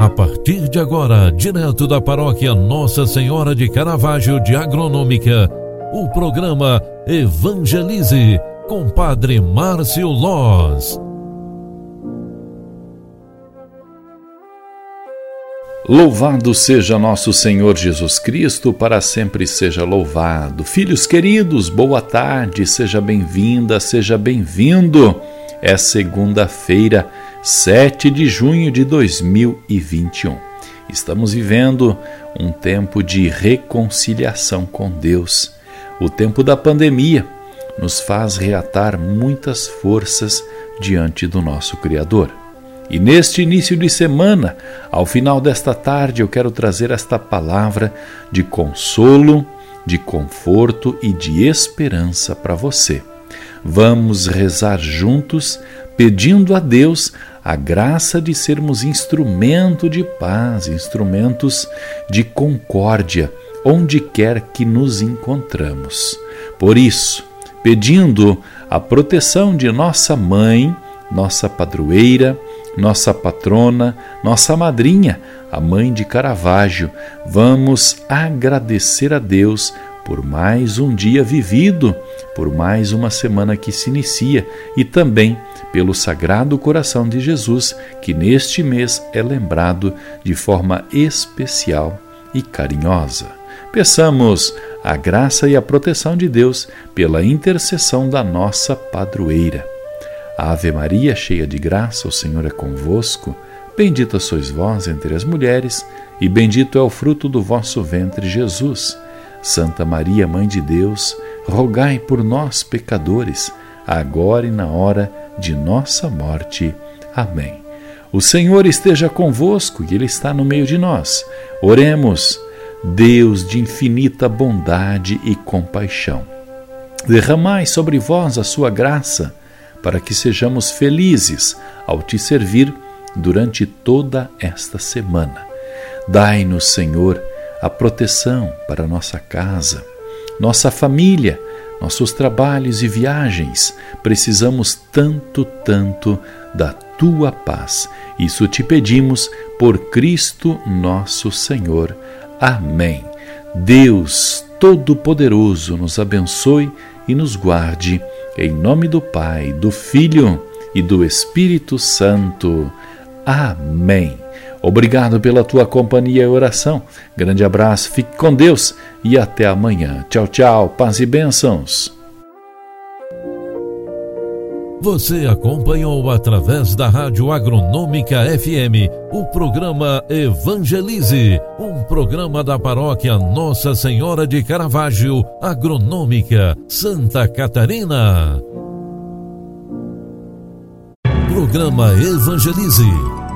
A partir de agora, direto da paróquia Nossa Senhora de Caravaggio de Agronômica, o programa Evangelize com Padre Márcio Loz. Louvado seja nosso Senhor Jesus Cristo, para sempre seja louvado. Filhos queridos, boa tarde, seja bem-vinda, seja bem-vindo. É segunda-feira 7 de junho de 2021. Estamos vivendo um tempo de reconciliação com Deus. O tempo da pandemia nos faz reatar muitas forças diante do nosso Criador. E neste início de semana, ao final desta tarde, eu quero trazer esta palavra de consolo, de conforto e de esperança para você. Vamos rezar juntos, pedindo a Deus a graça de sermos instrumento de paz, instrumentos de concórdia, onde quer que nos encontramos. Por isso, pedindo a proteção de nossa mãe, nossa padroeira, nossa patrona, nossa madrinha, a mãe de Caravaggio, vamos agradecer a Deus por mais um dia vivido, por mais uma semana que se inicia e também pelo Sagrado Coração de Jesus, que neste mês é lembrado de forma especial e carinhosa. Peçamos a graça e a proteção de Deus pela intercessão da nossa padroeira. Ave Maria, cheia de graça, o Senhor é convosco. Bendita sois vós entre as mulheres, e bendito é o fruto do vosso ventre, Jesus. Santa Maria, Mãe de Deus, rogai por nós, pecadores, agora e na hora de nossa morte. Amém. O Senhor esteja convosco e Ele está no meio de nós. Oremos, Deus de infinita bondade e compaixão. Derramai sobre vós a sua graça, para que sejamos felizes ao te servir durante toda esta semana. Dai-nos, Senhor, a proteção para nossa casa, nossa família, nossos trabalhos e viagens. Precisamos tanto, tanto da tua paz. Isso te pedimos por Cristo nosso Senhor. Amém. Deus Todo-Poderoso nos abençoe e nos guarde. Em nome do Pai, do Filho e do Espírito Santo. Amém. Obrigado pela tua companhia e oração. Grande abraço, fique com Deus e até amanhã. Tchau, tchau, paz e bênçãos. Você acompanhou através da Rádio Agronômica FM o programa Evangelize, um programa da paróquia Nossa Senhora de Caravaggio, Agronômica, Santa Catarina. Programa Evangelize